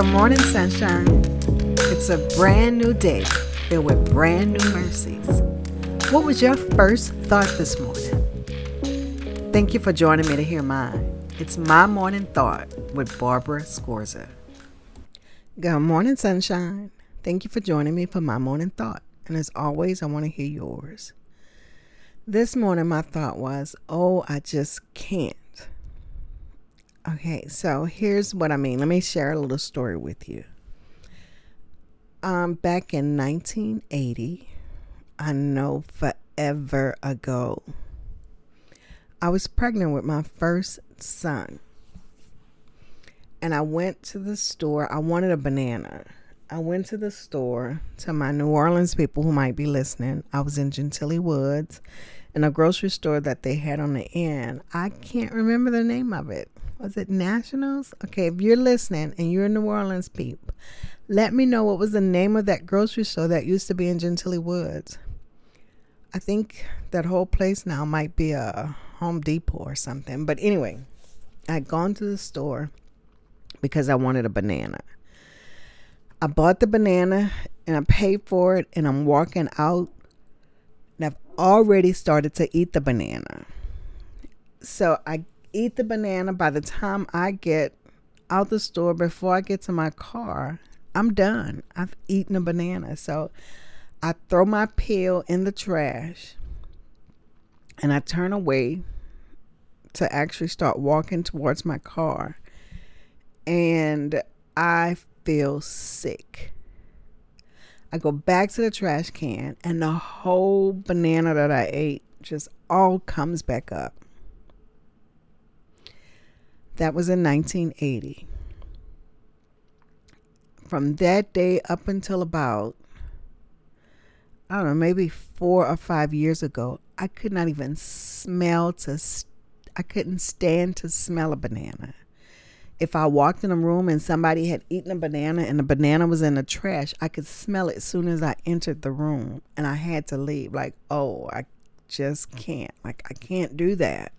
Good morning, sunshine. It's a brand new day filled with brand new mercies. What was your first thought this morning? Thank you for joining me to hear mine. It's my morning thought with Barbara Scorza. Good morning, sunshine. Thank you for joining me for my morning thought. And as always, I want to hear yours. This morning, my thought was, oh, I just can't. Okay, so here's what I mean. Let me share a little story with you. Um, back in 1980, I know forever ago, I was pregnant with my first son. And I went to the store. I wanted a banana. I went to the store to my New Orleans people who might be listening. I was in Gentilly Woods in a grocery store that they had on the end. I can't remember the name of it was it Nationals? Okay, if you're listening and you're a New Orleans peep, let me know what was the name of that grocery store that used to be in Gentilly Woods. I think that whole place now might be a Home Depot or something. But anyway, I'd gone to the store because I wanted a banana. I bought the banana and I paid for it, and I'm walking out, and I've already started to eat the banana. So I eat the banana by the time I get out the store before I get to my car. I'm done. I've eaten a banana. So I throw my peel in the trash and I turn away to actually start walking towards my car. And I feel sick. I go back to the trash can and the whole banana that I ate just all comes back up. That was in 1980. From that day up until about, I don't know, maybe four or five years ago, I could not even smell to, I couldn't stand to smell a banana. If I walked in a room and somebody had eaten a banana and the banana was in the trash, I could smell it as soon as I entered the room and I had to leave. Like, oh, I just can't. Like, I can't do that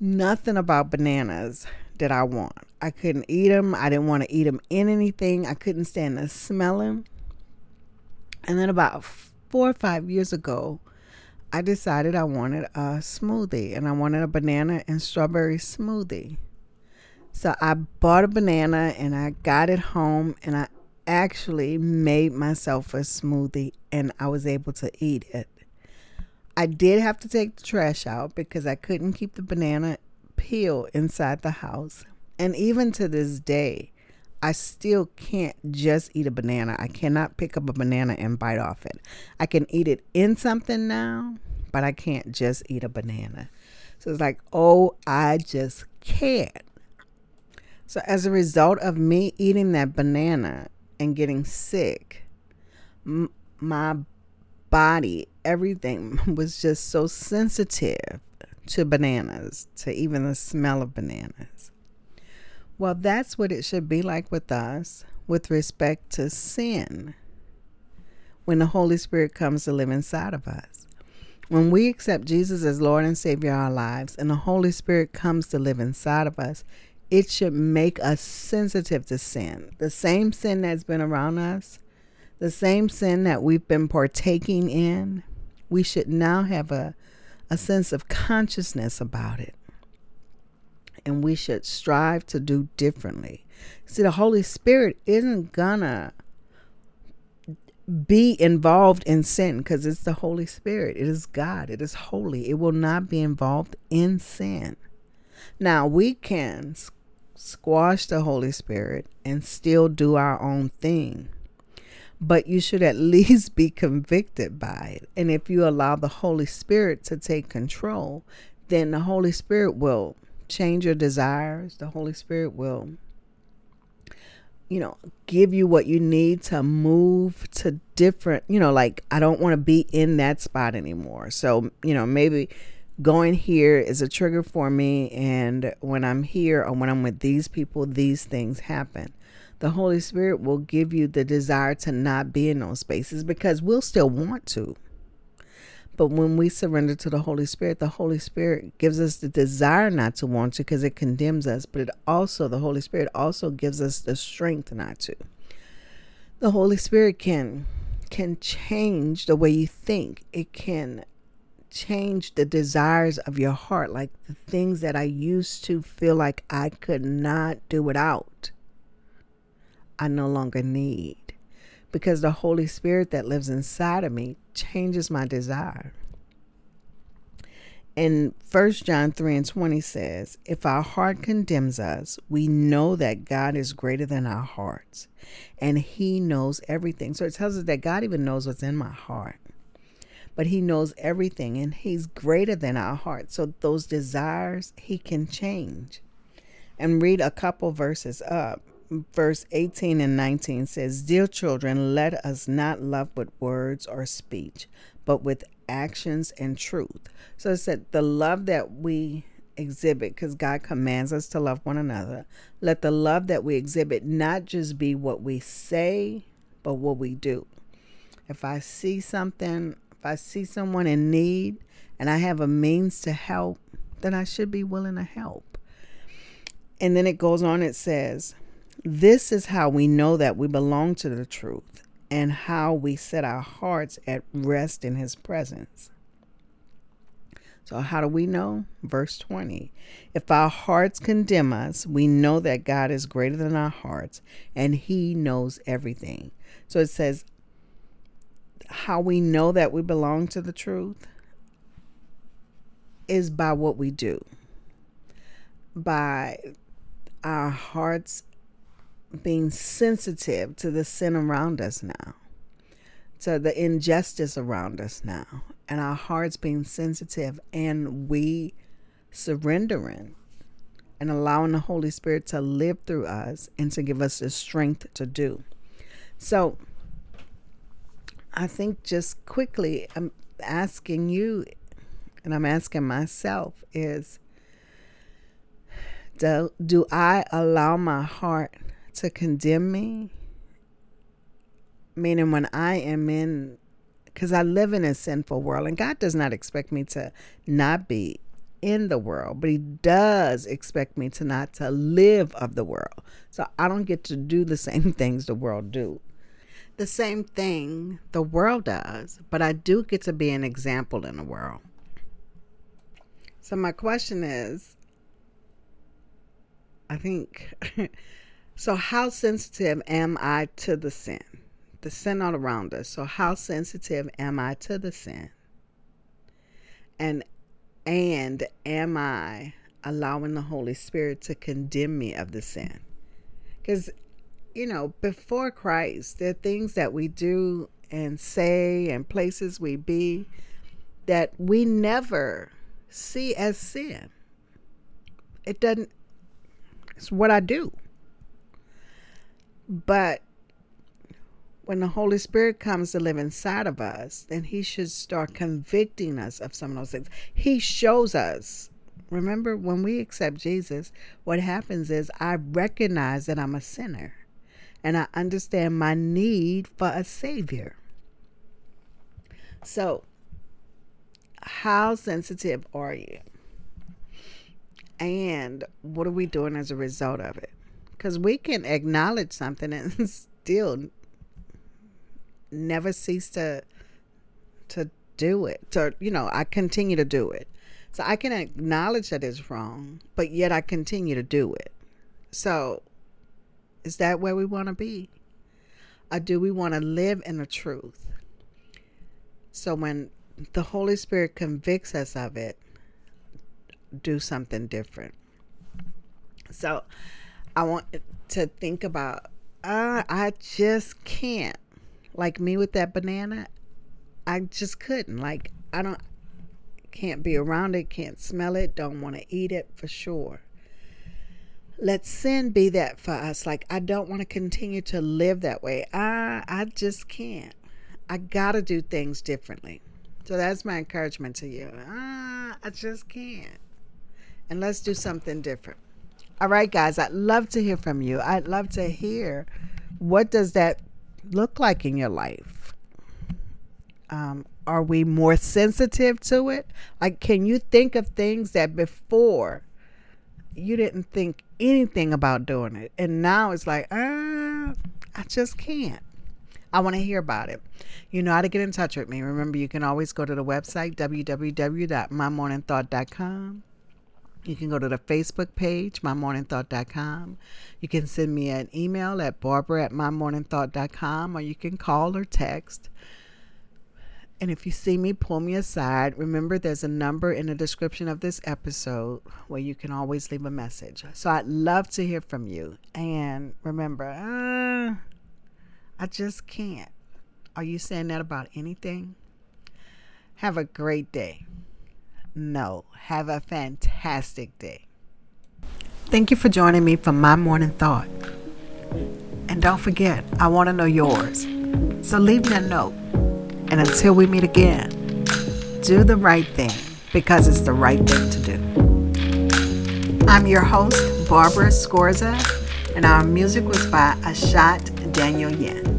nothing about bananas did I want. I couldn't eat them. I didn't want to eat them in anything. I couldn't stand the smell of them. And then about four or five years ago, I decided I wanted a smoothie and I wanted a banana and strawberry smoothie. So I bought a banana and I got it home and I actually made myself a smoothie and I was able to eat it. I did have to take the trash out because I couldn't keep the banana peel inside the house. And even to this day, I still can't just eat a banana. I cannot pick up a banana and bite off it. I can eat it in something now, but I can't just eat a banana. So it's like, oh, I just can't. So as a result of me eating that banana and getting sick, m- my body, everything was just so sensitive to bananas, to even the smell of bananas. Well, that's what it should be like with us with respect to sin when the Holy Spirit comes to live inside of us. When we accept Jesus as Lord and Savior of our lives and the Holy Spirit comes to live inside of us, it should make us sensitive to sin. The same sin that's been around us the same sin that we've been partaking in, we should now have a, a sense of consciousness about it. And we should strive to do differently. See, the Holy Spirit isn't gonna be involved in sin because it's the Holy Spirit. It is God. It is holy. It will not be involved in sin. Now, we can squash the Holy Spirit and still do our own thing but you should at least be convicted by it. And if you allow the Holy Spirit to take control, then the Holy Spirit will change your desires. The Holy Spirit will, you know, give you what you need to move to different, you know, like I don't want to be in that spot anymore. So, you know, maybe going here is a trigger for me. And when I'm here or when I'm with these people, these things happen the Holy Spirit will give you the desire to not be in those spaces because we'll still want to. But when we surrender to the Holy Spirit, the Holy Spirit gives us the desire not to want to because it condemns us. But it also, the Holy Spirit also gives us the strength not to. The Holy Spirit can can change the way you think. It can change the desires of your heart, like the things that I used to feel like I could not do without. I no longer need because the Holy Spirit that lives inside of me changes my desire. And 1 John 3 and 20 says, If our heart condemns us, we know that God is greater than our hearts and He knows everything. So it tells us that God even knows what's in my heart, but He knows everything and He's greater than our hearts. So those desires He can change. And read a couple verses up verse 18 and 19 says, Dear children, let us not love with words or speech, but with actions and truth. So it said, the love that we exhibit, because God commands us to love one another, let the love that we exhibit not just be what we say, but what we do. If I see something, if I see someone in need and I have a means to help, then I should be willing to help. And then it goes on, it says, this is how we know that we belong to the truth and how we set our hearts at rest in His presence. So, how do we know? Verse 20. If our hearts condemn us, we know that God is greater than our hearts and He knows everything. So, it says, how we know that we belong to the truth is by what we do, by our hearts being sensitive to the sin around us now, to the injustice around us now, and our hearts being sensitive and we surrendering and allowing the Holy Spirit to live through us and to give us the strength to do. So, I think just quickly, I'm asking you, and I'm asking myself, is do, do I allow my heart to condemn me. Meaning, when I am in, because I live in a sinful world, and God does not expect me to not be in the world, but He does expect me to not to live of the world. So I don't get to do the same things the world do. The same thing the world does, but I do get to be an example in the world. So my question is, I think So, how sensitive am I to the sin? The sin all around us. So, how sensitive am I to the sin? And and am I allowing the Holy Spirit to condemn me of the sin? Because you know, before Christ, there are things that we do and say and places we be that we never see as sin. It doesn't, it's what I do. But when the Holy Spirit comes to live inside of us, then He should start convicting us of some of those things. He shows us. Remember, when we accept Jesus, what happens is I recognize that I'm a sinner and I understand my need for a Savior. So, how sensitive are you? And what are we doing as a result of it? Because we can acknowledge something and still never cease to to do it to you know i continue to do it. So i can acknowledge that it's wrong but yet i continue to do it. So is that where we want to be? Or do we want to live in the truth? So when the holy spirit convicts us of it do something different. So I want to think about, uh, I just can't. Like me with that banana, I just couldn't. Like, I don't, can't be around it, can't smell it, don't want to eat it for sure. Let sin be that for us. Like, I don't want to continue to live that way. I, I just can't. I got to do things differently. So that's my encouragement to you. Ah, I just can't. And let's do something different. All right, guys, I'd love to hear from you. I'd love to hear what does that look like in your life. Um, are we more sensitive to it? Like, can you think of things that before you didn't think anything about doing it, and now it's like, ah, I just can't. I want to hear about it. You know how to get in touch with me. Remember, you can always go to the website www.mymorningthought.com. You can go to the Facebook page, mymorningthought.com. You can send me an email at barbara at mymorningthought.com or you can call or text. And if you see me, pull me aside. Remember, there's a number in the description of this episode where you can always leave a message. So I'd love to hear from you. And remember, uh, I just can't. Are you saying that about anything? Have a great day. No, have a fantastic day. Thank you for joining me for my morning thought. And don't forget, I want to know yours. So leave me a note. And until we meet again, do the right thing because it's the right thing to do. I'm your host, Barbara Scorza, and our music was by Ashot Danielyan.